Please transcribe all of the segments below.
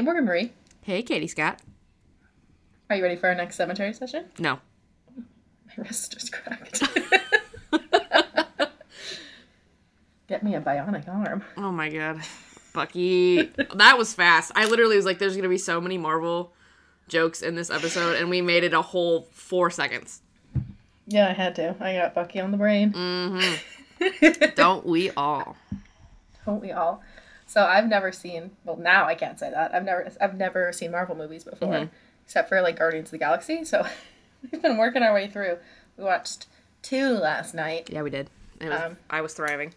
Hey, Morgan Marie. Hey, Katie Scott. Are you ready for our next cemetery session? No. My wrist just cracked. Get me a bionic arm. Oh my god. Bucky. that was fast. I literally was like, there's going to be so many Marvel jokes in this episode, and we made it a whole four seconds. Yeah, I had to. I got Bucky on the brain. Mm-hmm. Don't we all? Don't we all? So I've never seen. Well, now I can't say that. I've never. I've never seen Marvel movies before, Mhm. except for like Guardians of the Galaxy. So we've been working our way through. We watched two last night. Yeah, we did. It was, Um, I was thriving.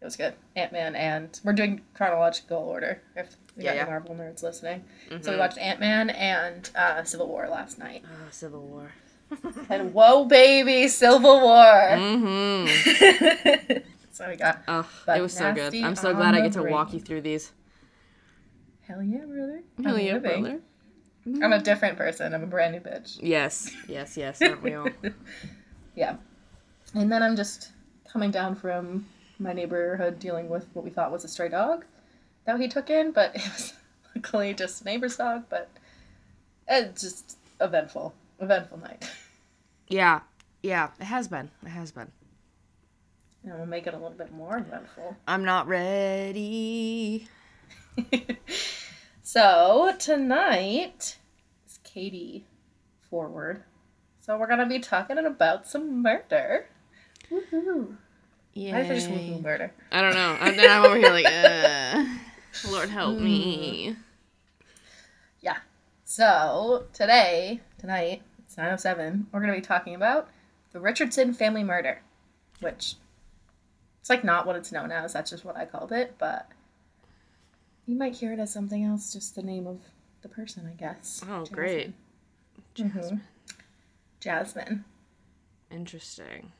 It was good. Ant Man and we're doing chronological order. If we Yeah, got yeah. Marvel nerds listening. So we Mhm. watched Ant Man and uh, Civil War last night. Oh, Civil War. And whoa, baby, Civil War. Mm-hmm. so we got Oh, it was so good. I'm so glad I get to walk you through these. hell yeah, brother. Hell I'm yeah, living. brother. I'm a mm-hmm. different person. I'm a brand new bitch. Yes, yes, yes. Aren't we all? Yeah. And then I'm just coming down from my neighborhood dealing with what we thought was a stray dog that he took in, but it was luckily just a neighbor's dog, but it's just eventful. Eventful night. Yeah, yeah. It has been. It has been. And we'll make it a little bit more eventful. I'm not ready. so tonight is Katie forward. So we're gonna be talking about some murder. Woohoo! Yeah. I just woohoo murder. I don't know. And then I'm over here like, uh, Lord help me. Yeah. So today, tonight, it's nine oh seven. We're gonna be talking about the Richardson family murder, which it's like not what it's known as. That's just what I called it, but you might hear it as something else. Just the name of the person, I guess. Oh, great. Jasmine. Mhm. Jasmine. Interesting.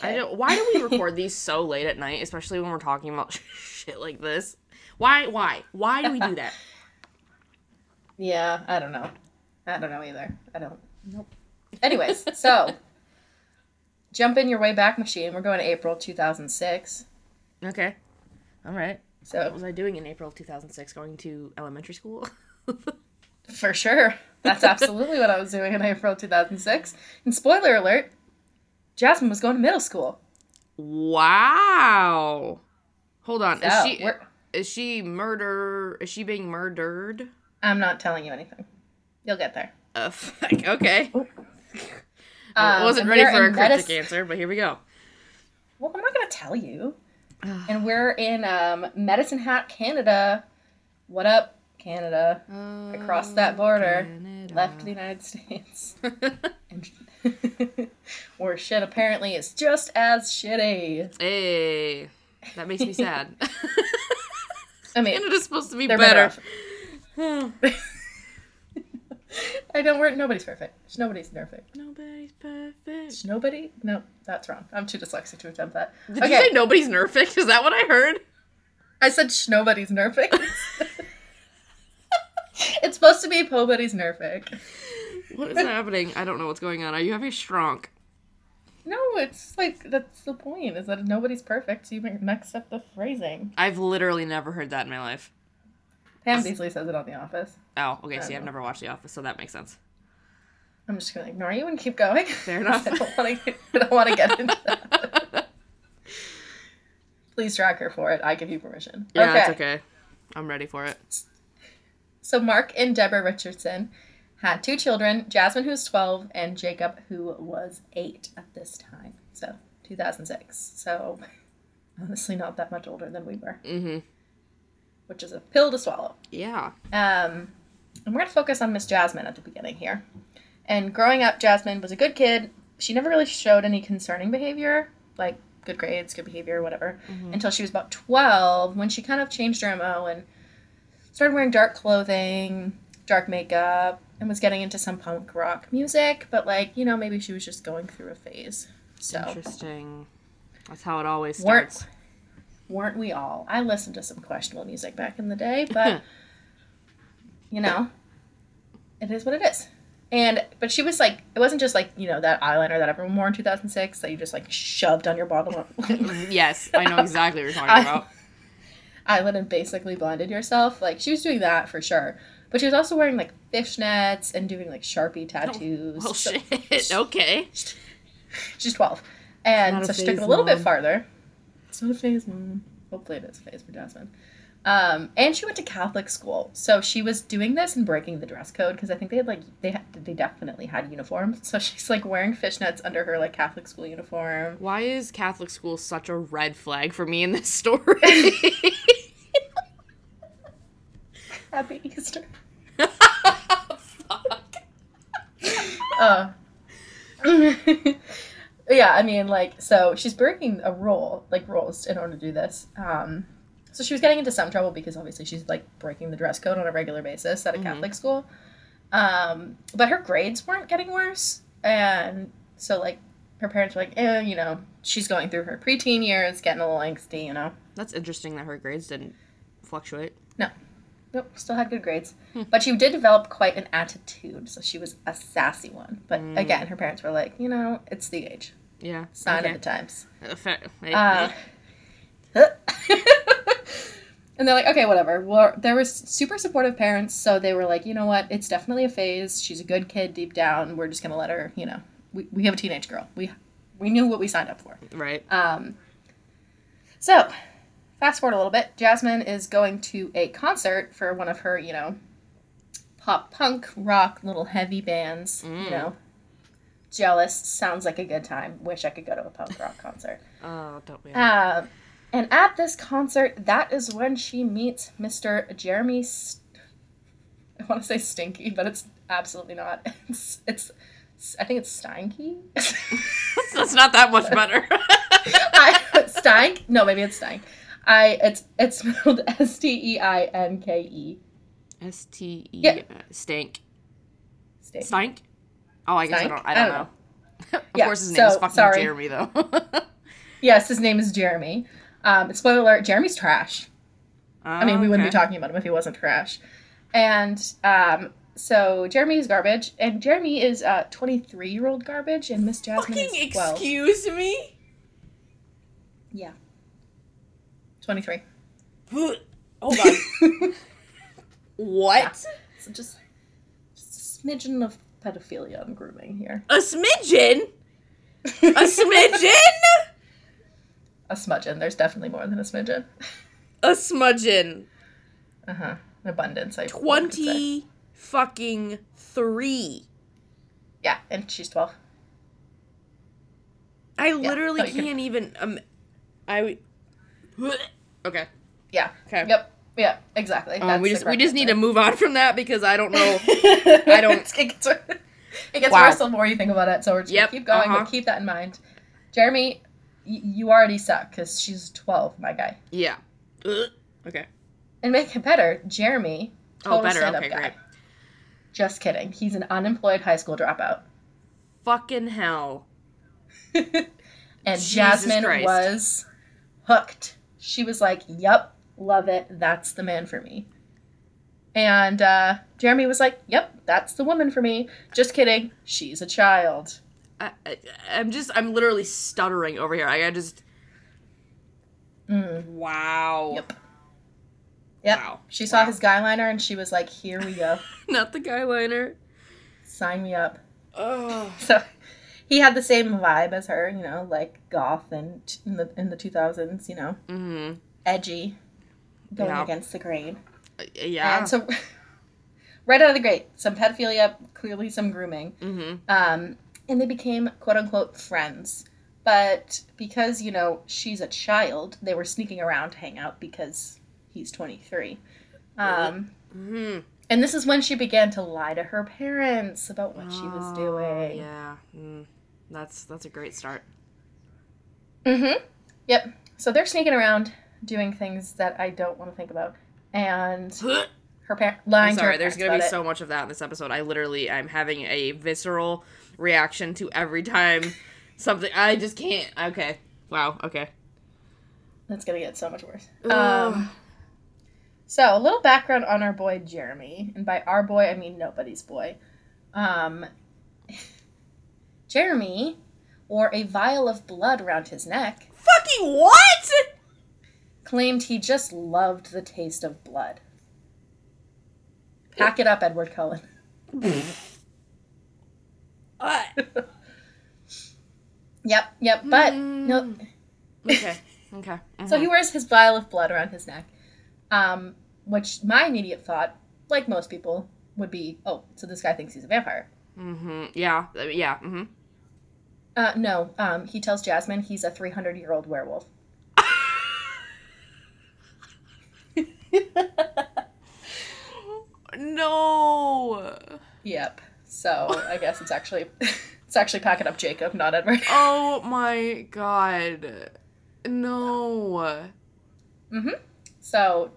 I don't, why do we record these so late at night, especially when we're talking about shit like this? Why? Why? Why do we do that? Yeah, I don't know. I don't know either. I don't. Nope. Anyways, so jump in your way back machine. We're going to April two thousand six. Okay. All right. So what was I doing in April 2006? Going to elementary school? For sure. That's absolutely what I was doing in April 2006. And spoiler alert, Jasmine was going to middle school. wow. Hold on. So, is she we're- is she murder? Is she being murdered? I'm not telling you anything. You'll get there. Uh. Okay. Um, I wasn't and ready for a cryptic medis- answer, but here we go. Well, I'm not going to tell you. And we're in um, Medicine Hat, Canada. What up, Canada? Across that border, Left the United States. And where shit apparently is just as shitty. hey, that makes me sad. I mean, Canada's supposed to be better. better. I don't. We're nobody's perfect. Nobody's perfect. Nobody's perfect. Nobody? No, that's wrong. I'm too dyslexic to attempt that. Did okay, you say nobody's nerfic? Is that what I heard? I said nobody's nerfic. it's supposed to be nobody's nerfic. What is happening? I don't know what's going on. Are you having a strong? No, it's like that's the point. Is that nobody's perfect. So you mix up the phrasing. I've literally never heard that in my life. Pam Beesly says it on The Office. Oh, okay. See, I've know. never watched The Office, so that makes sense. I'm just gonna ignore you and keep going. Fair enough. I don't want to. I don't want to get into that. Please track her for it. I give you permission. Yeah, it's okay. I'm ready for it. So Mark and Deborah Richardson had two children, Jasmine who was 12 and Jacob who was 8 at this time. So 2006. So honestly not that much older than we were, Mm-hmm. Which is a pill to swallow. Yeah. Um, and we're going to focus on Miss Jasmine at the beginning here. And growing up, Jasmine was a good kid. She never really showed any concerning behavior, like good grades, good behavior, whatever, until she was about 12 when she kind of changed her MO and started wearing dark clothing, dark makeup, and was getting into some punk rock music. But, like, you know, maybe she was just going through a phase. So, Interesting. That's how it always starts. weren't we all? I listened to some questionable music back in the day, but you know, it is what it is. And but she was like, it wasn't just like you know that eyeliner that everyone wore in two thousand six that you just like shoved on your bottom. yes, I know exactly what you're talking I- about. eyelid and basically blinded yourself. Like she was doing that for sure. But she was also wearing like fishnets and doing like Sharpie oh, tattoos. Oh So- shit. Okay. she's 12. And so she took it a little bit farther. It's not a phase, mom. Hopefully it is a phase for Jasmine. Um, and she went to Catholic school. So she was doing this and breaking the dress code because I think they had like they had, they definitely had uniforms. So she's like wearing fishnets under her like Catholic school uniform. Why is Catholic school such a red flag for me in this story? Happy Easter. Fuck. Uh, yeah, I mean, like, so she's breaking a rule, like rules, in order to do this. Um, so she was getting into some trouble because obviously she's like breaking the dress code on a regular basis at a Mhm. Catholic school. Um, but her grades weren't getting worse, and so like her parents were like, eh, you know, she's going through her preteen years, getting a little angsty, you know. That's interesting that her grades didn't fluctuate. No. Nope, still had good grades. Hmm. But she did develop quite an attitude, so she was a sassy one. But Mm. again, her parents were like, you know, it's the age, Yeah. sign okay. of the times. Uh, fair- hey, yeah. and they're like, okay, whatever. Well, there was super supportive parents, so they were like, you know what? It's definitely a phase. She's a good kid deep down. We're just gonna let her, you know, we, we have a teenage girl. We we knew what we signed up for. Right. Um, so, fast forward a little bit. Jasmine is going to a concert for one of her, you know, pop punk rock little heavy bands. You Mm. know, jealous sounds like a good time. Wish I could go to a punk rock concert. Oh, don't we? Um, and at this concert, that is when she meets Mr. Jeremy. St- I want to say Stinky, but it's absolutely not. It's, it's I think it's Steinke. That's not that much better. I? No, maybe it's Stein. I it's it's spelled S T E I N K E. S T E Yeah. Stank. Stein. Stank? Oh, I guess I don't. I I don't don't know. of Yeah, course, his name is fucking sorry. Jeremy, though. Yes, his name is Jeremy. Um, spoiler alert: Jeremy's trash. I mean, we wouldn't be talking about him if he wasn't trash. And um, so Jeremy is garbage, and Jeremy is uh, 23 year old garbage, and Miss Jasmine Fucking is 12. excuse me. Yeah. 23. Hold on. what? So just, just a smidgen of pedophilia and grooming here. A smidgen? A smidgen? A smudgeon. There's definitely more than a smidgen. A smudgen. Uh huh. An abundance. I. Twenty fucking three. Yeah, and she's 12. I literally no, you can- can't even. Um, I. Okay. Yeah. Okay. Yep. Yeah. Exactly. Um, we just we just need to move on from that because I don't know. I don't- it gets, it gets Wow. worse the more you think about it. So we're just Yep, keep going, uh-huh. but keep that in mind. Jeremy, y- you already suck because she's 12, my guy. Yeah. Ugh. Okay. And make it better, Jeremy, Oh, better. stand-up Okay, guy. great. Just kidding. He's an unemployed high school dropout. Fucking hell. and Jesus Jasmine Christ. was hooked. She was like, "Yep, love it. That's the man for me." And uh, Jeremy was like, "Yep, that's the woman for me." Just kidding. She's a child. I, I'm just. I'm literally stuttering over here. I, I just. Mm. Wow. Yep. Yep. Wow. She saw Wow. his guy liner and she was like, "Here we go. Not the guy liner. Sign me up." Oh. So he had the same vibe as her, you know, like goth and t- in the in the 2000s, you know, Mm-hmm. edgy, going Yeah. against the grain. Yeah. And so, right out of the gate, some pedophilia, clearly some grooming. mm-hmm. Um, and they became quote unquote friends. But because, you know, she's a child, they were sneaking around to hang out because he's 23. Um, Mm-hmm. and this is when she began to lie to her parents about what she was doing. Yeah. Mm. That's that's a great start. Mm-hmm. Yep. So they're sneaking around doing things that I don't want to think about. And her parent lying I'm sorry. There's gonna be it. so much of that in this episode. I literally I'm having a visceral reaction to every time something. I just can't. Okay. Wow. Okay. That's gonna get so much worse. Ugh. Um, so a little background on our boy Jeremy, and by our boy I mean nobody's boy. Um, Jeremy wore a vial of blood around his neck Fucking what? Claimed he just loved the taste of blood. Pack it up, Edward Cullen. Yep, yep. But no, Okay. Okay. So he wears his vial of blood around his neck, um, which my immediate thought, like most people, would be, oh, so this guy thinks he's a vampire. Mm-hmm. Yeah. Yeah. Mm-hmm. Uh, no, um, he tells Jasmine he's a 300 year old werewolf. No. Yep. So I guess it's actually it's actually packing up Jacob, not Edward. Oh my god. No. mm-hmm. So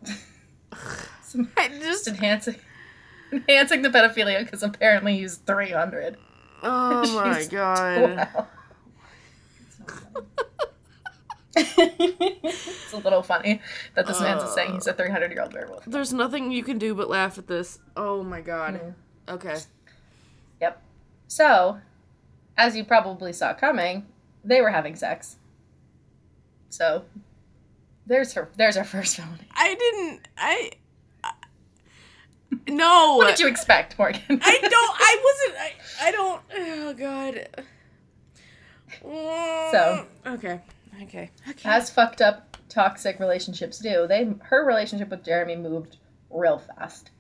some, just enhancing enhancing the pedophilia because apparently he's 300. Oh my god. It's a little funny that this man's just saying he's a 300 year old werewolf. There's nothing you can do but laugh at this. Oh my god. Mm. Okay. Yep. So, as you probably saw coming, they were having sex. So, there's her. There's our first felony. I didn't. I. I- No. What did you expect, Morgan? I don't. I wasn't. I. I don't. Oh god. So. Okay. Okay. Okay. As fucked up toxic relationships do, they her relationship with Jeremy moved real fast.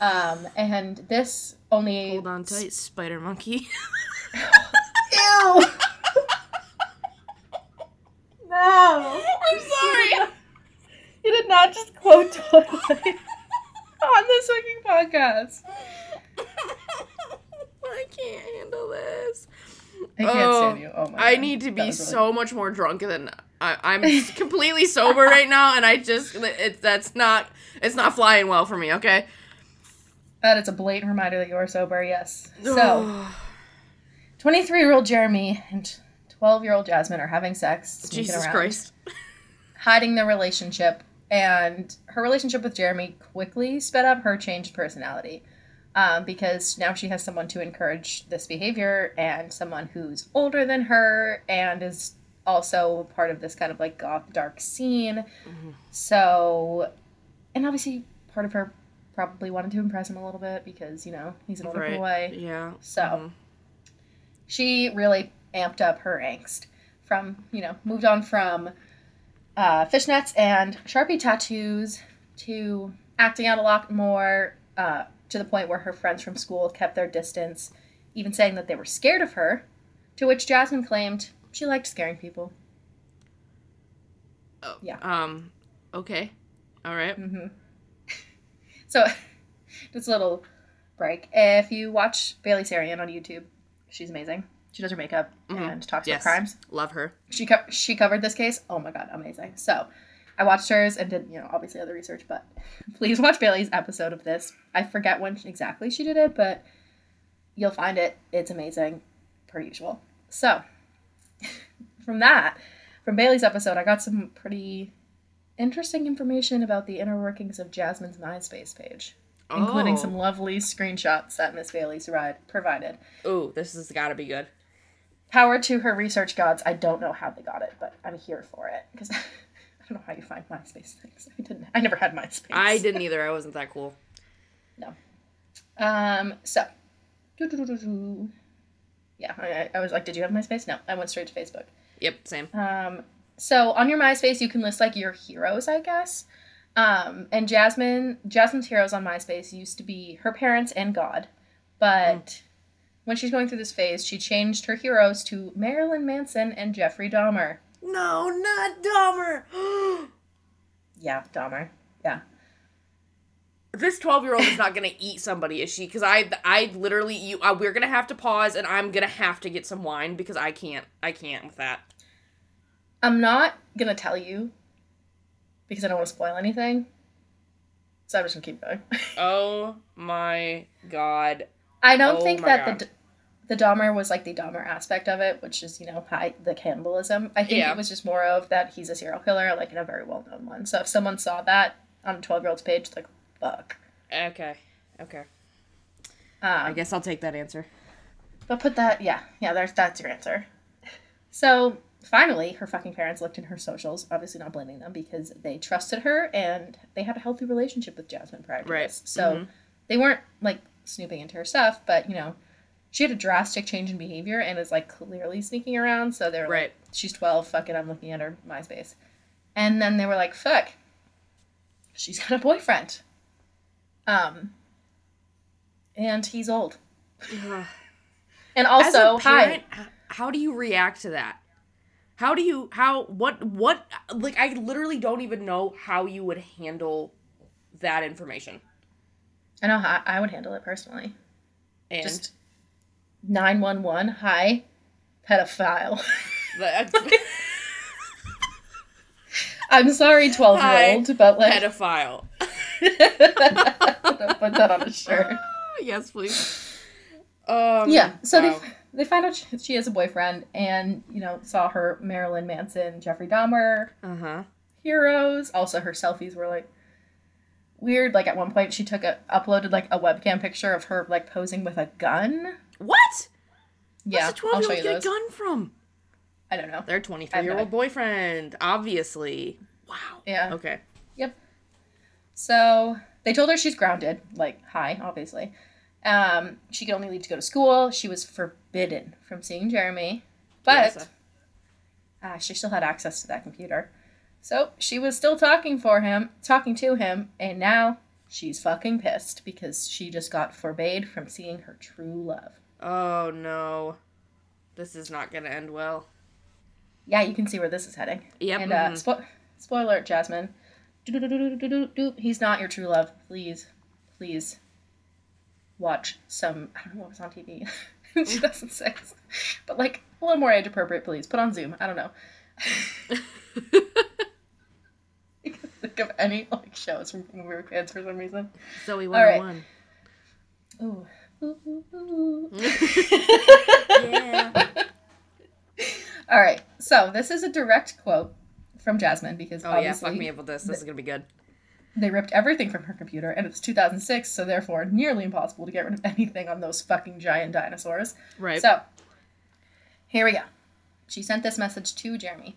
Um, and this only Hold on tight, spider monkey. Ew. no. I'm sorry. You did not just quote Twilight on this fucking podcast. I can't handle this. I can't Oh, stand you. Oh my I God. need to be really- so much more drunk than I, I'm completely sober right now, and I just it, that's not it's not flying well for me. Okay. That is a blatant reminder that you are sober, yes. So, 23 year old Jeremy and 12 year old Jasmine are having sex, Jesus around, Christ. hiding their relationship, and her relationship with Jeremy quickly sped up her changed personality. Um, because now she has someone to encourage this behavior and someone who's older than her and is also part of this kind of like goth dark scene. So, and obviously part of her probably wanted to impress him a little bit because, you know, he's an older Right. boy. Yeah. So Mhm. she really amped up her angst from, you know, moved on from uh, fishnets and Sharpie tattoos to acting out a lot more uh, to the point where her friends from school kept their distance, even saying that they were scared of her. To which Jasmine claimed she liked scaring people. Oh, Yeah. Um. Okay. All right. Mm-hmm. so, just a little break. If you watch Bailey Sarian on YouTube, she's amazing. She does her makeup Mhm. and talks Yes. about crimes. Love her. She co- she covered this case. Oh my god, amazing. So, I watched hers and did you know obviously other research, but please watch Bailey's episode of this. I forget when exactly she did it, but you'll find it. It's amazing, per usual. So, from that, from Bailey's episode, I got some pretty interesting information about the inner workings of Jasmine's MySpace page, including Oh. some lovely screenshots that Miss Bailey's ri- provided. Ooh, this has got to be good. Power to her research gods. I don't know how they got it, but I'm here for it because I don't know how you find MySpace things. I didn't. I never had MySpace. I didn't either. I wasn't that cool. No. Um. So. Yeah, I, I was like, did you have MySpace? No, I went straight to Facebook. Yep. Same. Um, so on your MySpace, you can list like your heroes, I guess. Um, and Jasmine, Jasmine's heroes on MySpace used to be her parents and God, but when she's going through this phase, she changed her heroes to Marilyn Manson and Jeffrey Dahmer. No, not Dahmer. Yeah, Dahmer. Yeah. this 12 year old is not gonna eat somebody is she because i i literally you uh, we're gonna have to pause and i'm gonna have to get some wine because i can't i can't with that I'm not gonna tell you because I don't want to spoil anything. So I'm just gonna keep going. oh my god I don't Oh think that God. the the Dahmer was like the Dahmer aspect of it, which is you know high, the cannibalism. I think Yeah. it was just more of that he's a serial killer, like in a very well known one. So if someone saw that on a twelve year old's page, like fuck. okay okay Um, i guess i'll take that answer But put that, yeah, yeah. There's that's your answer. So finally, her fucking parents looked in her socials, obviously not blaming them because they trusted her and they had a healthy relationship with Jasmine prior to Right. this. So Mhm. they weren't like snooping into her stuff, but you know, she had a drastic change in behavior and is like clearly sneaking around. So they're Right. like, she's 12, fuck it, I'm looking at her MySpace. And then they were like, fuck, she's got a boyfriend. Um, and he's old. Ugh. And As also, a parent, hi. how do you react to that? How do you how what what like I literally don't even know how you would handle that information. I know how I would handle it personally. And Just 911, hi, pedophile. I'm sorry, 12 year old, but like, pedophile. put that on a shirt. yes, please. Um, Yeah, so wow. they they find out she, she has a boyfriend, and you know saw her Marilyn Manson, Jeffrey Dahmer uh-huh. heroes. Also, her selfies were like weird. Like at one point, she took a uploaded like a webcam picture of her like posing with a gun. What? Yeah, Where's the 12 year old get those. a gun from? I don't know. Their 23 year old boyfriend, obviously. Wow. Yeah. Okay. Yep. So they told her she's grounded. Like, hi, obviously. Um, she could only leave to go to school. She was forbidden from seeing Jeremy, but Yes. ah, she still had access to that computer. So she was still talking for him, talking to him, and now she's fucking pissed because she just got forbade from seeing her true love. Oh no. This is not going to end well. Yeah, you can see where this is heading. Yep. And uh, mhm. spo- spoiler, alert, Jasmine. He's not your true love. Please, please watch some. I don't know what was on TV in 2006, but like a little more age appropriate, please. Put on Zoom. I don't know. I can think of any like shows from when we were kids for some reason. Zoey right. 101. Ooh. Ooh, ooh, ooh. Yeah. All right. So this is a direct quote from Jasmine because Oh yeah, obviously fuck me up with this. This is gonna be good. They ripped everything from her computer, and it's 2006, so therefore nearly impossible to get rid of anything on those fucking giant dinosaurs. Right. So, here we go. She sent this message to Jeremy.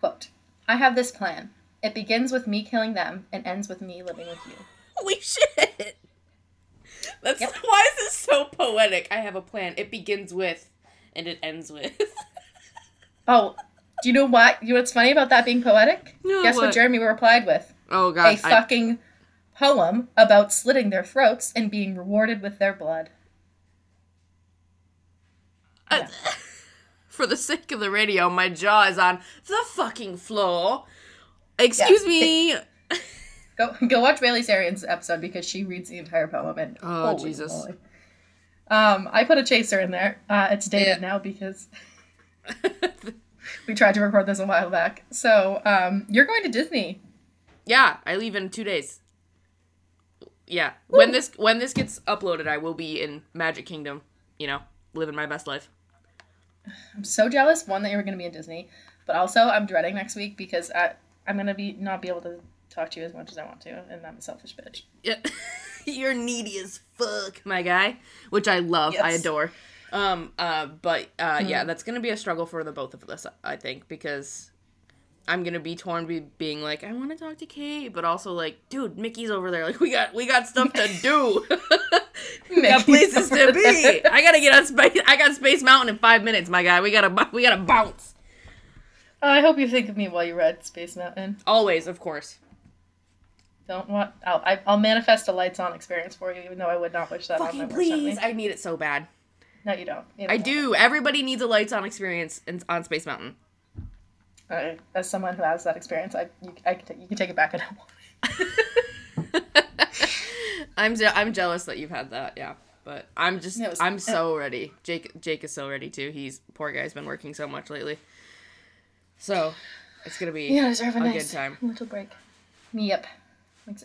Quote, I have this plan. It begins with me killing them and ends with me living with you. Holy shit. That's Yep. why is this so poetic? I have a plan. It begins with and it ends with. Oh, do you know what? You know what's funny about that being poetic? No, Guess what? what? Jeremy replied with? Oh A god. I- fucking poem about slitting their throats and being rewarded with their blood. Uh, I- for the sake of the radio, my jaw is on the fucking floor. Excuse Yeah. me. Go go watch Bailey Sarian's episode because she reads the entire poem and Oh, holy Jesus. moly. Um, I put a chaser in there. Uh, it's dated Yeah. now because we tried to record this a while back. So um, you're going to Disney. yeah, I leave in two days. Yeah, when this when this gets uploaded, I will be in Magic Kingdom. You know, living my best life. I'm so jealous. One that you're going to be in Disney, but also I'm dreading next week because I I'm gonna be not be able to talk to you as much as I want to, and I'm a selfish bitch. Yeah. You're needy as fuck, my guy, which I love. I adore. Um uh but uh Hmm. yeah, that's going to be a struggle for the both of us, I think, because I'm to be torn be being like I want to talk to Kate, but also like, dude, Mickey's over there. Like we got we got stuff to do. we got places to be. there. I got to get on space I got Space Mountain in 5 minutes, my guy. We got to we got to bounce. I hope you think of me while you read Space Mountain. Always, of course. Don't want. I'll I, I'll manifest a lights on experience for you, even though I would not wish that on Fucking my worst please. I need it so bad. No, you don't. You I don't. do. Everybody needs a lights on experience in, on Space Mountain. I, as someone who has that experience, I you, I can take, you can take it back. I don't want. I'm je- I'm jealous that you've had that. Yeah, but I'm just was- I'm so ready. Jake Jake is so ready too. He's poor guy's been working so much lately. So it's gonna be Yeah, deserve a, a nice good time. little break. Yep.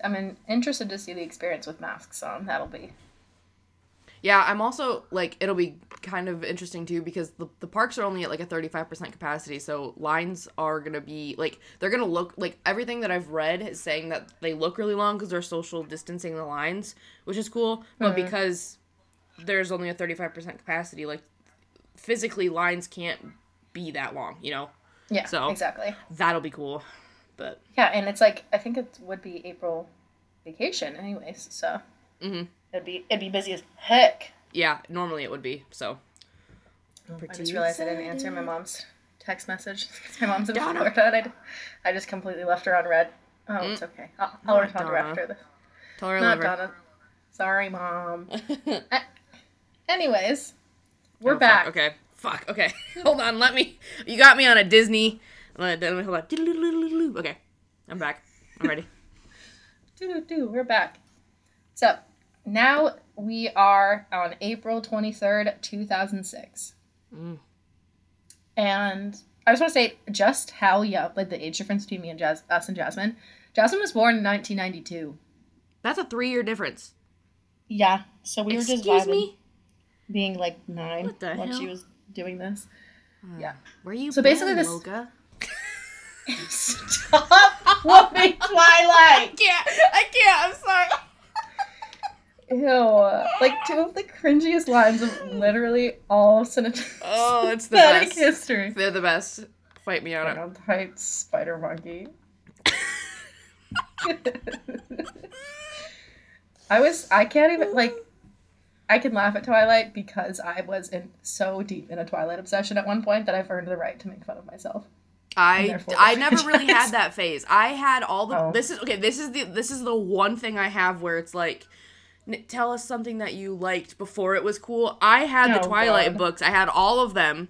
I'm in, interested to see the experience with masks on. That'll be. Yeah, I'm also like it'll be kind of interesting too because the, the parks are only at like a 35% capacity, so lines are going to be like they're going to look like everything that I've read is saying that they look really long cuz they're social distancing the lines, which is cool, but Mhm. because there's only a 35% capacity, like physically lines can't be that long, you know. Yeah. So- exactly. That'll be cool. But Yeah, and it's like I think it would be April vacation, anyways. So Mhm. it'd be it'd be busy as heck. yeah, normally it would be. So I just realized I didn't answer my mom's text message. my mom's in Donna. Florida, and I, d- I just completely left her on read. Oh, it's okay. I'll, I'll respond to her after this. tell her Not liver. Donna. Sorry, mom. Anyways, we're Oh, fuck, back. Okay. Fuck. Okay. hold on. Let me. You got me on a Disney. Let me hold. Okay. I'm back. I'm ready. Doo doo, we're back. So now we are on April twenty third, two thousand six, Mm. and I just want to say just how young, like the age difference between me and Jas- us and Jasmine. Jasmine was born in nineteen ninety two. That's a three year difference. Yeah, so we were just Excuse vibing, me. being like nine when she was doing this. Yeah. Were you? So basically this- Loga? Stop quoting Twilight. I can't. I can't. I'm sorry. Ew. Like two of the cringiest lines of literally all cinematic Oh, it's the best. history. They're the best. Fight me on it. Tight spider monkey. I was I can't even like I can laugh at Twilight because I was in so deep in a Twilight obsession at one point that I've earned the right to make fun of myself. I I never really had that phase. I had all the Oh. this is okay. This is the this is the one thing I have where it's like, "N- tell us something that you liked before it was cool. I had the Oh, Twilight God. books. I had all of them,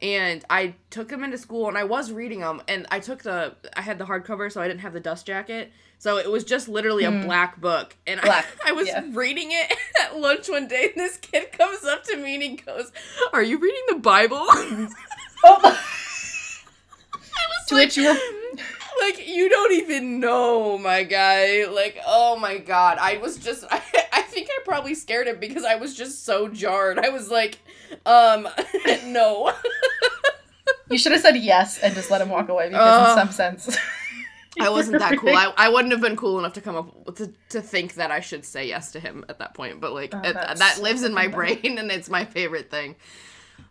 and I took them into school and I was reading them. And I took the I had the hardcover, so I didn't have the dust jacket. So it was just literally a black book, and Hmm. Black, I, I was yeah. reading it at lunch one day. And this kid comes up to me and he goes, "Are you reading the Bible?" Oh To which you were like you don't even know my guy. Like oh my god. I was just i, I think i probably scared him because i was just so jarred. I was like um no. You should have said yes and just let him walk away because Uh, in some sense. I wasn't that cool. I, I wouldn't have been cool enough to come up to, to think that i should say yes to him at that point. But like Oh, it- that lives in my brain and it's my favorite thing.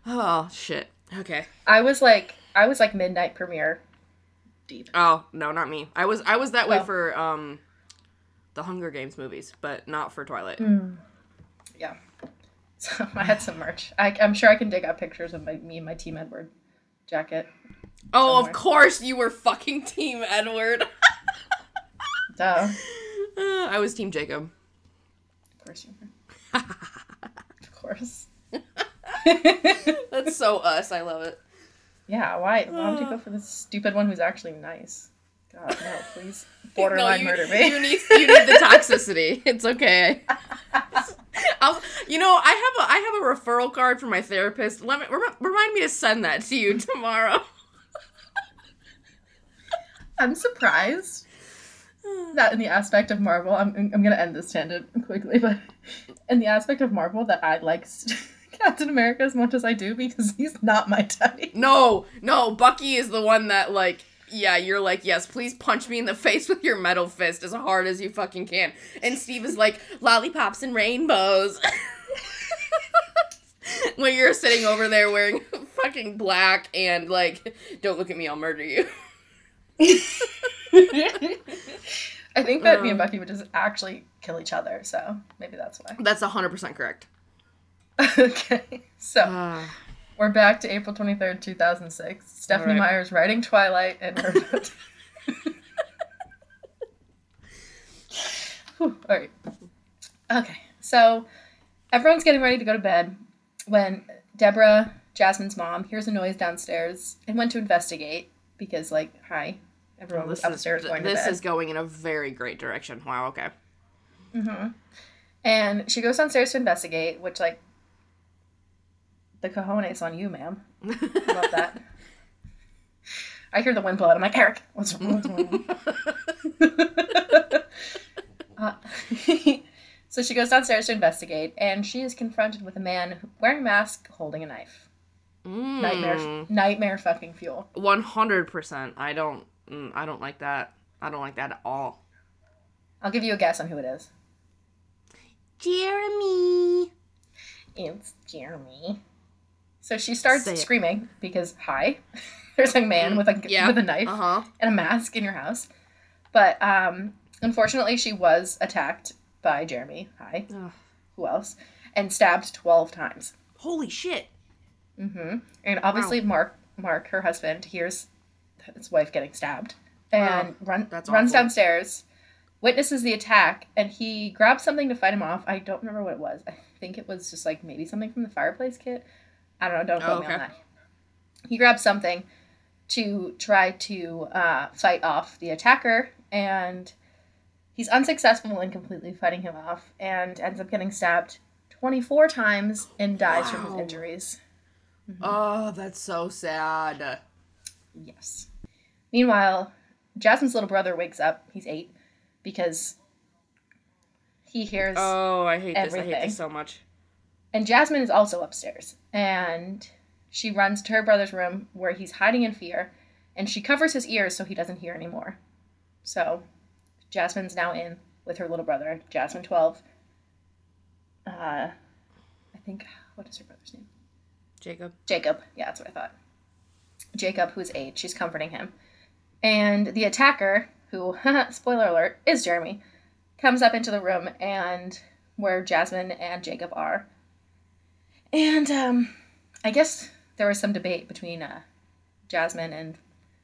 Oh shit. Okay. I was like I was like midnight premiere deep. oh no not me i was i was that way Oh. for um the hunger games movies but not for twilight Yeah. So I had some merch. I, I'm sure I can dig up pictures of my, me and my Team Edward jacket. Oh, of course you were fucking Team Edward. Duh. Uh, I was Team Jacob. Of course you were. of course. That's so us. I love it. Yeah, why? Why would you go uh. for the stupid one who's actually nice? God, no, please. Borderline you, murder me. You need you need the toxicity. It's okay. I'll, you know, I have a I have a referral card from my therapist. Let me rem- remind me to send that to you tomorrow. I'm surprised that in the aspect of Marvel, I'm, I'm gonna end this tangent quickly, but in the aspect of Marvel, that I like Captain America as much as I do because he's not my type. No, no, Bucky is the one that like yeah, you're like, yes, please punch me in the face with your metal fist as hard as you fucking can. And Steve is like, lollipops and rainbows. when you're sitting over there wearing fucking black and like, don't look at me, I'll murder you. I think that me and Um. Bucky would just actually kill each other, so maybe that's why. That's 100% correct. okay, so Uh, we're back to April 23rd, 2006. Stephenie right. Meyer's writing Twilight, and we're about to... Whew, all right. Okay, so everyone's getting ready to go to bed when Deborah, Jasmine's mom, hears a noise downstairs and went to investigate because, like, hi, everyone was this is, upstairs going to this bed. is going in a very great direction. Wow, okay. hmm And she goes downstairs to investigate, which, like, the cojones on you, ma'am. Love that. I hear the wind blow, and I'm like, Eric, what's what's going on? uh, so she goes downstairs to investigate, and she is confronted with a man wearing a mask, holding a knife. Nightmare, Mm, nightmare fucking fuel. 100%. I don't, mm, I don't like that. I don't like that at all. I'll give you a guess on who it is. Jeremy. It's Jeremy. So she starts Say it. screaming because hi, there's a man with a Yeah. with a knife Uh huh. and a mask in your house. But um, unfortunately, she was attacked by Jeremy. Hi, who else? And stabbed twelve times. Holy shit. hmm And obviously, Mark, Mark, her husband, hears his wife getting stabbed and run, that's runs awful. downstairs, witnesses the attack, and he grabs something to fight him off. I don't remember what it was. I think it was just like maybe something from the fireplace kit. I don't know. Don't quote Oh, me on that. He grabs something to try to uh, fight off the attacker, and he's unsuccessful in completely fighting him off, and ends up getting stabbed 24 times and dies from his Wow. injuries. Oh, that's so sad. Yes. Meanwhile, Jasmine's little brother wakes up. He's eight because he hears, Oh, I hate this. I hate this so much. And Jasmine is also upstairs, and she runs to her brother's room where he's hiding in fear, and she covers his ears so he doesn't hear anymore. So, Jasmine's now in with her little brother, Jasmine twelve. Uh, I think what is her brother's name? Jacob. Jacob. Yeah, that's what I thought. Jacob, who's eight, she's comforting him. And the attacker, who, spoiler alert, is Jeremy, comes up into the room and where Jasmine and Jacob are. And um, I guess there was some debate between uh, Jasmine and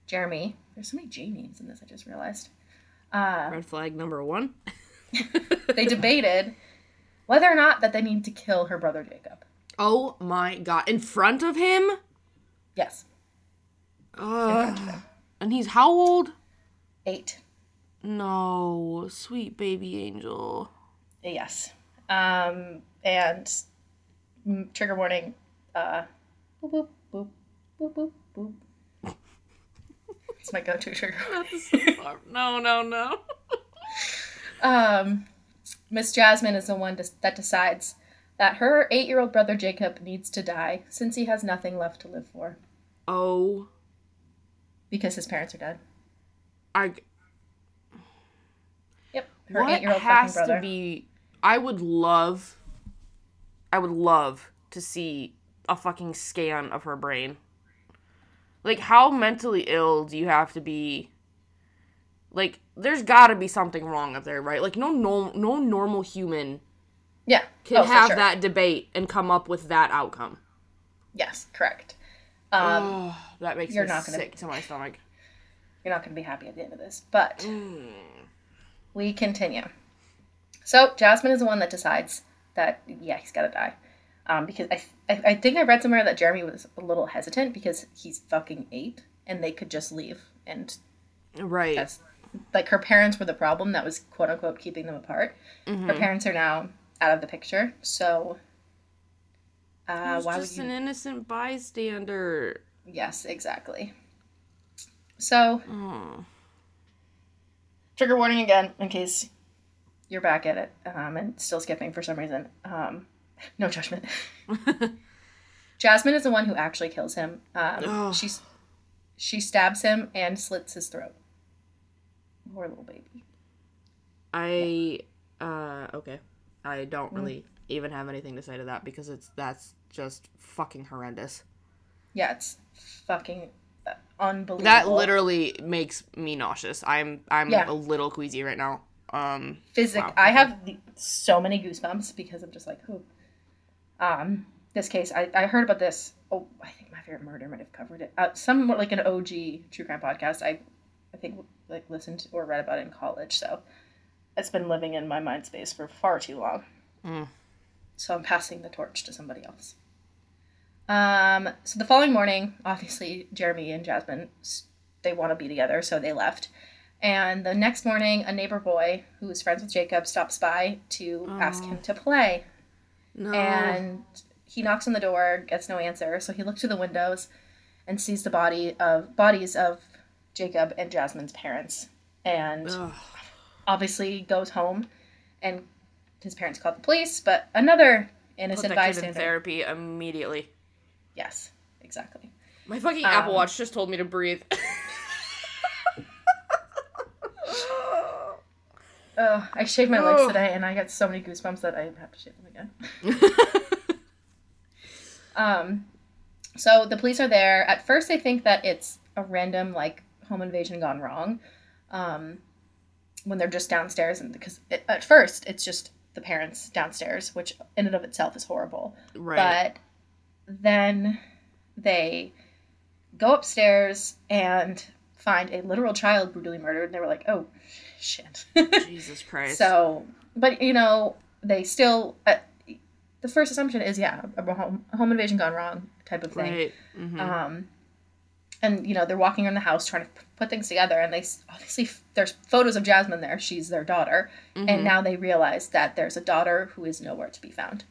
Jeremy. There's so many J names in this, I just realized. Uh, Red flag number one. they debated whether or not that they need to kill her brother Jacob. Oh my god. In front of him? Yes, Ugh. And he's how old? eight. No, sweet baby angel. Yes. Um, and trigger warning. Uh, boop boop boop boop boop boop. It's my go-to trigger. no, no, no. um, Miss Jasmine is the one des- that decides that her eight-year-old brother Jacob needs to die since he has nothing left to live for Oh, because his parents are dead. I. Yep. Her what eight-year-old fucking has brother. to be? I would love. I would love to see a fucking scan of her brain. Like, how mentally ill do you have to be? Like, there's got to be something wrong up there, right? Like, no, no, no normal human yeah. can Oh, have sure. that debate and come up with that outcome. Yes, correct. Um, oh, that makes you're me not gonna- sick to my stomach. you're not going to be happy at the end of this, but. Mm. we continue. So Jasmine is the one that decides that yeah he's got to die, um, because I, I I think I read somewhere that Jeremy was a little hesitant because he's fucking eight and they could just leave and Right. that's like her parents were the problem that was quote unquote keeping them apart. Mm-hmm. Her parents are now out of the picture, so uh, He's why just you? an innocent bystander. Yes, exactly. So trigger warning again in case you're back at it um, and still skipping for some reason. Um, no judgment. Jasmine is the one who actually kills him. Um, she's she stabs him and slits his throat. Poor little baby. I uh okay. I Mm. don't really even have anything to say to that because it's that's just fucking horrendous. Yeah, it's fucking uh, unbelievable. That literally makes me nauseous. I'm I'm Yeah. a little queasy right now. Um physic. Wow, I have so many goosebumps because I'm just like, who. Um, this case, I, I heard about this. Oh, I think my favorite murder might have covered it. Uh, some like an OG true crime podcast. I, I think like listened or read about it in college. So, it's been living in my mind space for far too long. Mm. So I'm passing the torch to somebody else. Um, so the following morning, obviously Jeremy and Jasmine, they want to be together, so they left. And the next morning, a neighbor boy who is friends with Jacob stops by to ask him to play. no. And he knocks on the door, gets no answer, so he looks through the windows and sees the body of bodies of Jacob and Jasmine's parents. And Ugh. obviously goes home and his parents called the police, but another innocent Put that kid in bystander. therapy immediately. Yes, exactly. My fucking Apple Um, Watch just told me to breathe. Oh, I shaved my legs today and I got so many goosebumps that I have to shave them again. Um, So the police are there. At first, they think that it's a random like home invasion gone wrong. Um, when they're just downstairs, and because it, at first it's just the parents downstairs, which in and of itself is horrible. Right. But then they go upstairs and find a literal child brutally murdered. And they were like, "Oh, shit." Jesus Christ. so, but you know, they still. Uh, the first assumption is yeah, a home, a home invasion gone wrong type of thing. Right. hmm Um, and you know they're walking around the house trying to put things together, and they obviously f- there's photos of Jasmine there. She's their daughter, Mm-hmm. and now they realize that there's a daughter who is nowhere to be found.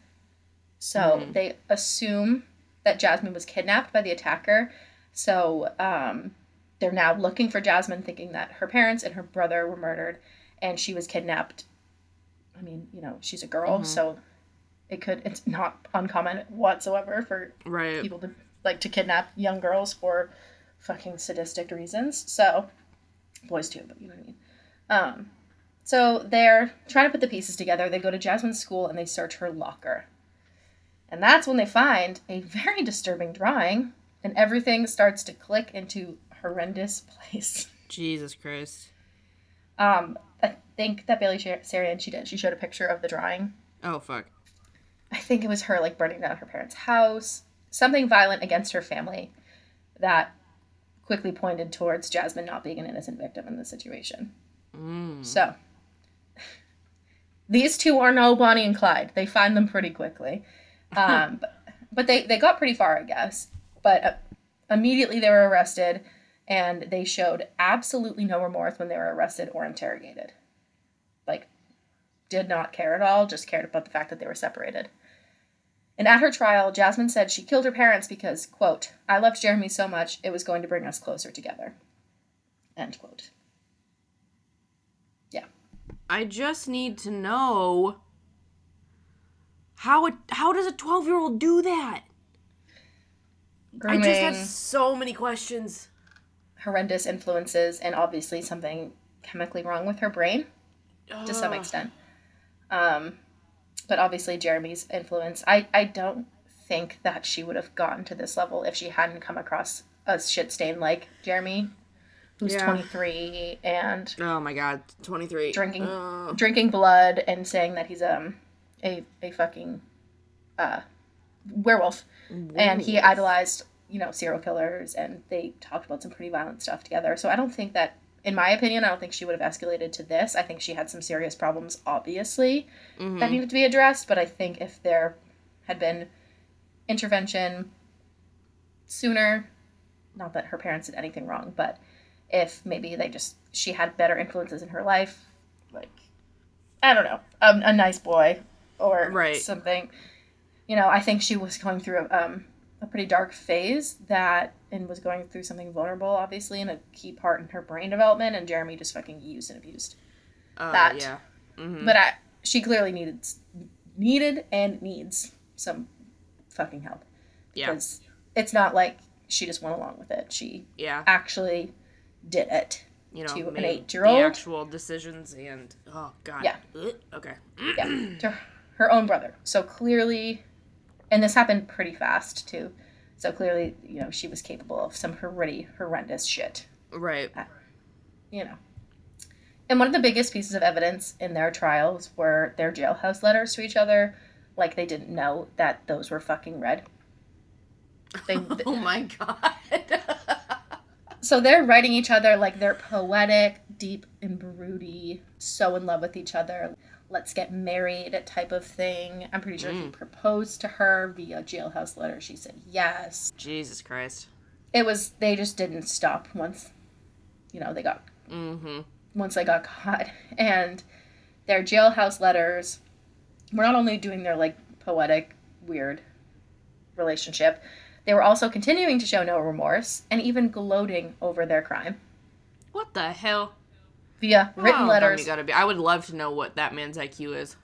So Mhm. they assume that Jasmine was kidnapped by the attacker. So um, they're now looking for Jasmine, thinking that her parents and her brother were murdered, and she was kidnapped. I mean, you know, she's a girl, Mhm. so it could. It's not uncommon whatsoever for right. people to like to kidnap young girls for fucking sadistic reasons. So boys too, but you know what I mean. Um, so they're trying to put the pieces together. They go to Jasmine's school and they search her locker. And that's when they find a very disturbing drawing, and everything starts to click into horrendous place. Jesus Christ. Um, I think that Bailey Sarian, she did. She showed a picture of the drawing. Oh fuck. I think it was her like burning down her parents' house, something violent against her family that quickly pointed towards Jasmine not being an innocent victim in this situation. Mm. So these two are no Bonnie and Clyde. They find them pretty quickly. Um, but, but they, they got pretty far, I guess. But uh, immediately they were arrested and they showed absolutely no remorse when they were arrested or interrogated. Like, did not care at all, just cared about the fact that they were separated. And at her trial, Jasmine said she killed her parents because, quote, I loved Jeremy so much, it was going to bring us closer together. End quote. Yeah. I just need to know how it how does a 12-year-old do that? Grooming, I just have so many questions. Horrendous influences, and obviously something chemically wrong with her brain to some extent. Um, but obviously Jeremy's influence. I, I don't think that she would have gotten to this level if she hadn't come across a shit stain like Jeremy, who's Yeah. 23 and Oh my god, 23. Drinking- drinking blood and saying that he's um a a fucking uh werewolf and he idolized you know serial killers and they talked about some pretty violent stuff together so i don't think that in my opinion i don't think she would have escalated to this i think she had some serious problems obviously Mhm. that needed to be addressed but i think if there had been intervention sooner not that her parents did anything wrong but if maybe they just she had better influences in her life like i don't know a, a nice boy or Right. something you know i think she was going through a, um, a pretty dark phase that and was going through something vulnerable obviously and a key part in her brain development and jeremy just fucking used and abused Uh, that. Yeah. Mhm. but I, she clearly needed needed and needs some fucking help yeah. because it's not like she just went along with it she Yeah. actually did it You know, to an eight-year-old? The actual decisions and oh god. Yeah. Okay. yeah to her own brother so clearly and this happened pretty fast too. So clearly you know she was capable of some pretty horrendous shit. Right. Uh, you know. And one of the biggest pieces of evidence in their trials were their jailhouse letters to each other. Like they didn't know that those were fucking read. They, oh my god. so they're writing each other like they're poetic deep and broody so in love with each other let's get married type of thing i'm pretty sure he Mm. proposed to her via jailhouse letter she said yes Jesus Christ. it was they just didn't stop once you know they got Mm-hmm. once they got caught and their jailhouse letters were not only doing their like poetic weird relationship they were also continuing to show no remorse and even gloating over their crime What the hell? via written How dumb letters gotta be. I would love to know what that man's IQ is.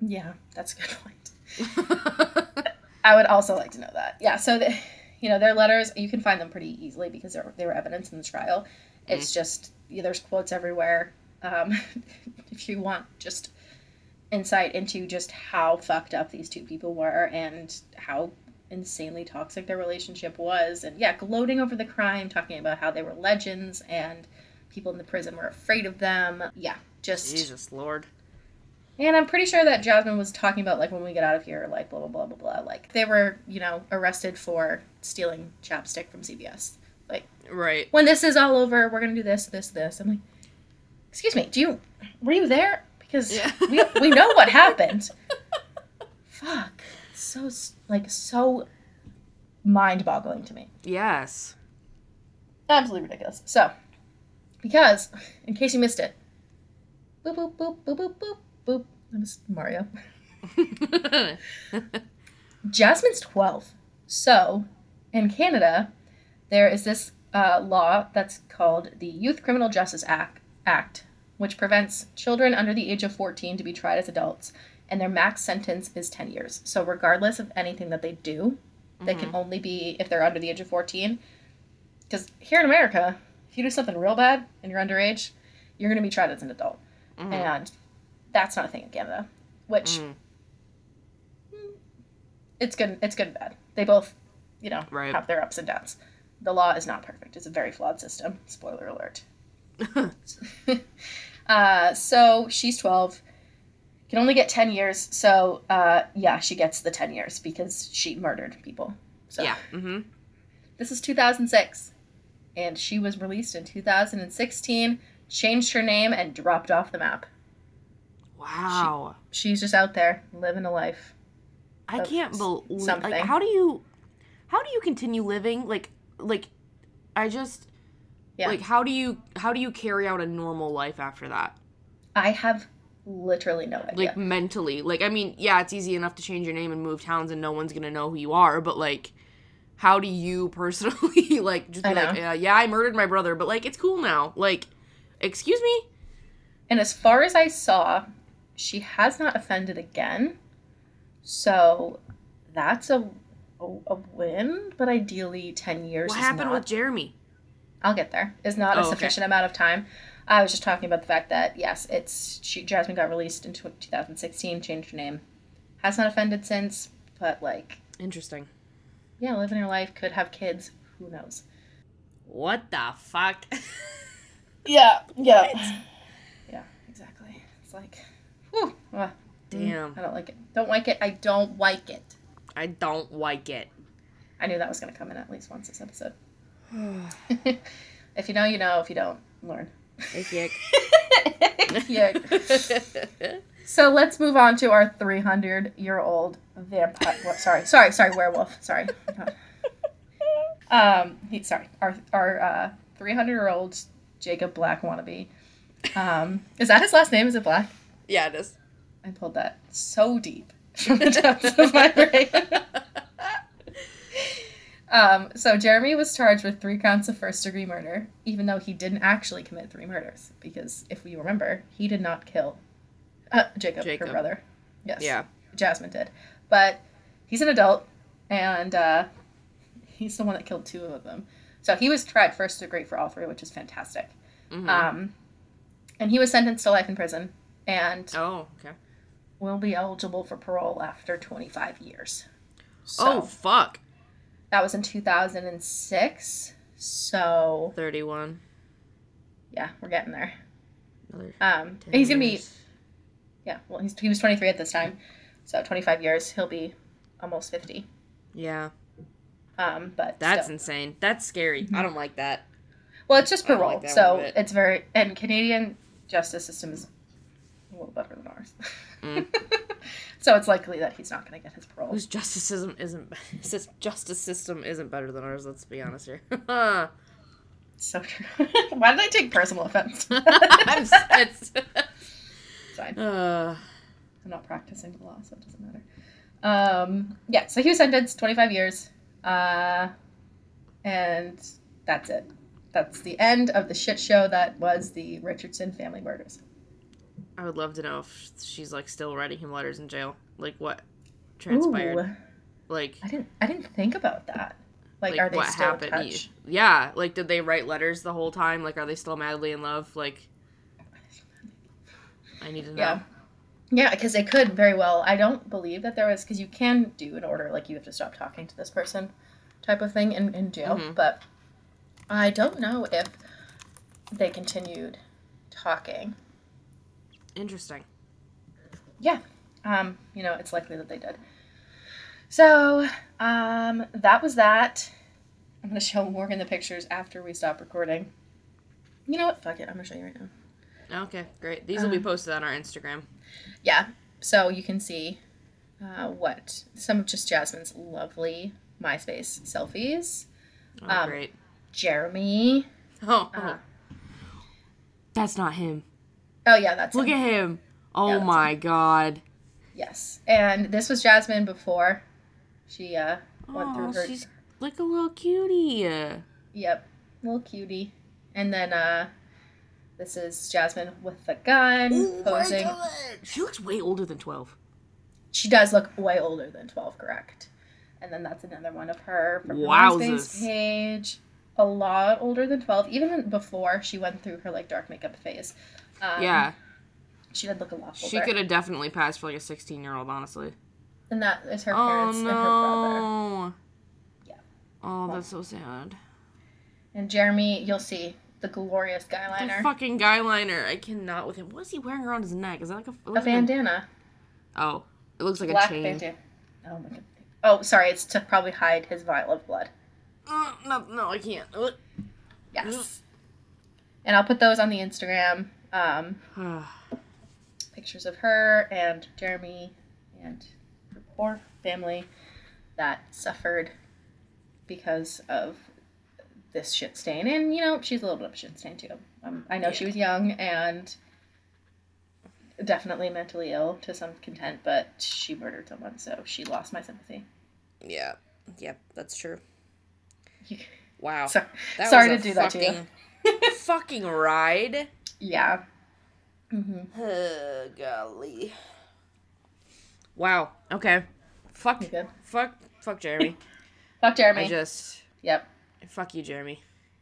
yeah that's a good point i would also like to know that yeah so the, you know their letters you can find them pretty easily because they're, were evidence in the trial it's just yeah, there's quotes everywhere um, if you want just insight into just how fucked up these two people were and how insanely toxic their relationship was. And yeah, gloating over the crime, talking about how they were legends and people in the prison were afraid of them. Yeah, just. Jesus Lord. And I'm pretty sure that Jasmine was talking about like when we get out of here, like blah blah blah blah blah. Like they were, you know, arrested for stealing chapstick from CVS. Like Right. when this is all over, we're gonna do this, this, this. I'm like, excuse me, do you were you there? Because Yeah. we we know what happened. Fuck, so like so mind-boggling to me. Yes. Absolutely ridiculous. So, because in case you missed it, boop boop boop boop boop boop boop. That was Mario. Jasmine's 12. So, in Canada, there is this uh, law that's called the Youth Criminal Justice Act, Act, which prevents children under the age of 14 to be tried as adults, and their max sentence is 10 years. So, regardless of anything that they do, they can only be if they're under the age of 14. Because here in America, if you do something real bad and you're underage, you're going to be tried as an adult. Mhm. And that's not a thing in Canada, which Mm. it's good it's good and bad they both you know Right. have their ups and downs the law is not perfect it's a very flawed system spoiler alert uh, so she's 12 can only get 10 years so uh, yeah she gets the 10 years because she murdered people so Yeah. Mm-hmm. this is 2006 and she was released in 2016 changed her name and dropped off the map Wow. she's just out there living a life I can't believe. something. Like, how do you, how do you continue living? Like, like, I just, Yeah. like, how do you, how do you carry out a normal life after that? i have literally no idea Like mentally, like, I mean, yeah, it's easy enough to change your name and move towns, and no one's gonna know who you are. But like, how do you personally, like, just be like, yeah, yeah, I murdered my brother, but like, it's cool now. Like, excuse me. And as far as I saw, she has not offended again. So that's a a, a win, but ideally 10 years What happened not, with Jeremy? I'll get there. Is not Oh, a okay. sufficient amount of time. I was just talking about the fact that yes, it's she Jasmine got released in tw 2016, changed her name. Has not offended since, but like Interesting. yeah, living her life, could have kids, who knows. What the fuck? Yeah, yeah. Yeah, exactly. It's like whew, ah, Damn, I don't like it. Don't like it. I don't like it. I don't like it. I knew that was going to come in at least once this episode. if you know, you know. If you don't, learn. Ick, yeah. ick. So let's move on to our 300 year old vampire. What, sorry, sorry, sorry, werewolf. Sorry. Um, he, sorry, our our uh, 300 year old Jacob Black wannabe. Um, is that his last name? Is it Black? yeah, it is. I pulled that so deep from the depths of my brain. Um, so Jeremy was charged with three counts of first degree murder, even though he didn't actually commit three murders. Because if we remember, he did not kill uh, Jacob, Jacob. her brother. Yes. Yeah. Jasmine did. But he's an adult, and uh, he's the one that killed two of them. So he was tried first degree for all three, which is fantastic. Mhm. Um, and he was sentenced to life in prison, and oh, okay. will be eligible for parole after 25 years. So oh, fuck. That was in 2006. So 31. yeah, we're getting there. Another Um, he's gonna be yeah. Well, he's, he was 23 at this time, so 25 years. He'll be almost 50. Yeah, Um, but that's still. insane. That's scary. I don't like that. well, it's just parole, like so it's very and Canadian justice system is a little better than ours. Mm. so it's likely that he's not gonna get his parole. Whose justice system isn't justice system isn't better than ours. Let's be honest here. So true. Why did I take personal offense? I'm it's, It's fine. uh, I'm not practicing the law, so it doesn't matter. Um, yeah, so he was sentenced 25 years. Uh, and that's it. That's the end of the shit show that was the Richardson family murders. I would love to know if she's like still writing him letters in jail. Like what transpired? Ooh, Like, I didn't I didn't think about that. Like, like are they what still happened? touch? Yeah, like did they write letters the whole time? Like, are they still madly in love? Like, I need to know. Yeah. Yeah, because they could very well. I don't believe that there was because you can do an order like you have to stop talking to this person, type of thing in in jail. Mhm. But I don't know if they continued talking. Interesting. Yeah. Um, you know, it's likely that they did. So, um, that was that. I'm gonna show Morgan the pictures after we stop recording. You know what? Fuck it. I'm gonna show you right now. Okay, great. These will be Uh, posted on our Instagram. Yeah. So you can see uh, what some of just Jasmine's lovely MySpace selfies. Oh, Um, great. Jeremy. Oh, oh. Uh, that's not him. Oh yeah, that's Look him. at him. Oh Yeah, my god. yes. And this was Jasmine before she uh went Oh, through her. she's like a little cutie. Yep, little cutie. And then uh, this is Jasmine with the gun posing. She looks way older than 12. She does look way older than twelve, correct? And then that's another one of her from her Wowzers. MySpace page. A lot older than twelve, even before she went through her like dark makeup phase. Um, yeah, she did look a lot older. she could have definitely passed for like a 16 year old, honestly. And that is her Oh parents and her brother. Yeah. Oh, that's so sad. And Jeremy, you'll see the glorious guy The liner, fucking guy liner. I cannot with him. What is he wearing around his neck? Is that like a, a looks like bandana, Oh, it looks like black a chain. bandana. Oh my god. Oh, sorry, it's to probably hide his vial of blood. Uh, no, no, I can't. Uh, Yes. And I'll put those on the Instagram. Um, pictures of her and Jeremy and her poor family that suffered because of this shit stain. And, you know, she's a little bit of a shit stain too. Um, I know she was young and definitely mentally ill to some content, but she murdered someone, so she lost my sympathy. yeah. Yep, that's true. Wow. So, sorry to do that to you. fucking- fucking ride. Yeah. hmm Oh, golly. Wow. Okay. Fuck. You? Fuck. Fuck Jeremy. Fuck Jeremy. I just. Yep. Fuck you, Jeremy.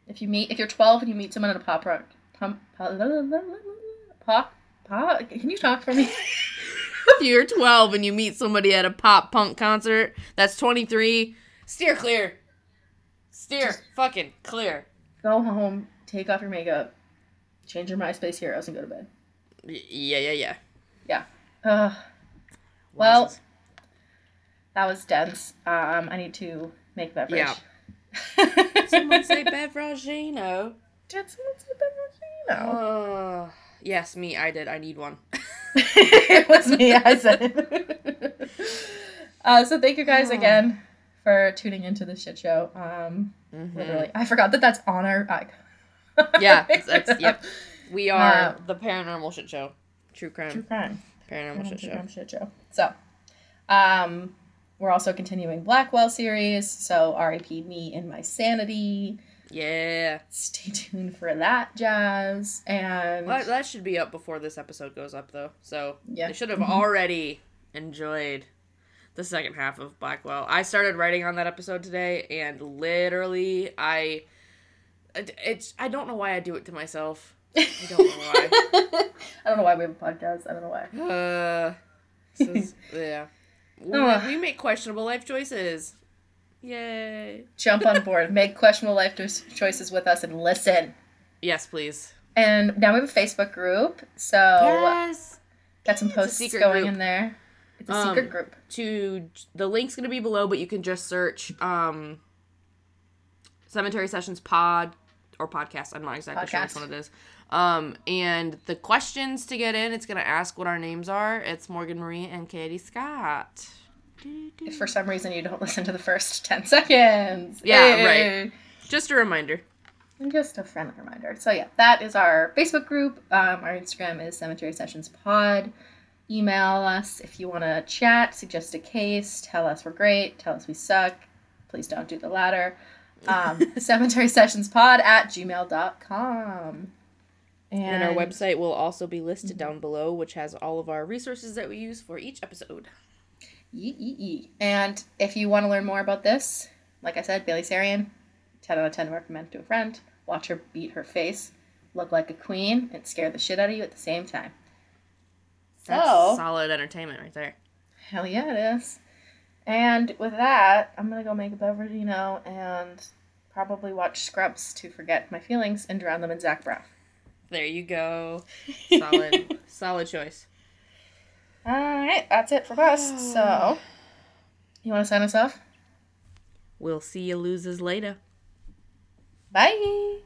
If you meet, if you're 12 and you meet someone at a pop rock, pump, pop, pop, can you talk for me? if you're 12 and you meet somebody at a pop punk concert that's 23, steer clear. Steer Just- fucking clear. Go home, take off your makeup, change your MySpace heroes, and go to bed. Y- yeah, yeah, yeah. Uh, well, that was dense. Um, I need to make beverage. Yeah. Someone say Beveragino. Did someone say beverage? No. Oh. Yes, me. I did. I need one. it was me. I said it. uh, so thank you guys Oh. again for tuning into the shit show. Um, Mhm. literally, I forgot that that's on our. Uh, Yeah, that's- yep. We are Uh, the paranormal shit show. True crime. True crime. paranormal shit True show. crime shit show. So, um, we're also continuing Blackwell series. So, R.I.P. me and my sanity. Yeah. Stay tuned for that jazz. And Well, that should be up before this episode goes up, though. So Yeah. they should have Mhm. already enjoyed the second half of Blackwell. I started writing on that episode today, and literally, I it's I don't know why I do it to myself. I don't know why. I don't know why we have a podcast. I don't know why. Uh, this is, yeah. We, we make questionable life choices. Yay. Jump on board, make questionable life choices with us, and listen. Yes, please. And now we have a Facebook group, so yes. got some posts going group. in there. It's a Um, secret group. to the link's gonna be below, but you can just search um Cemetery Sessions Pod or podcast. I'm not exactly sure which Podcast. one it is. Um, and the questions to get in, it's gonna ask what our names are. It's Morgan Marie and Katie Scott. If for some reason you don't listen to the first 10 seconds. Yeah, right. Just a reminder. And just a friendly reminder. So yeah, that is our Facebook group. Um, our Instagram is Cemetery Sessions Pod. Email us if you want to chat, suggest a case, tell us we're great, tell us we suck. Please don't do the latter. Um, cemetery Sessions Pod at gmail.com. And, And our website will also be listed down below, which has all of our resources that we use for each episode. Yee, yee, yee. And if you want to learn more about this, like I said, Bailey Sarian, 10 out of 10 recommend to a friend. Watch her beat her face, look like a queen, and scare the shit out of you at the same time. That's So- solid entertainment right there. Hell yeah, it is. And with that, I'm gonna go make a beveragino and probably watch Scrubs to forget my feelings and drown them in Zach Braff. There you go. Solid, solid choice. All right, that's it for us. So, you want to sign us off? We'll see you losers later. Bye.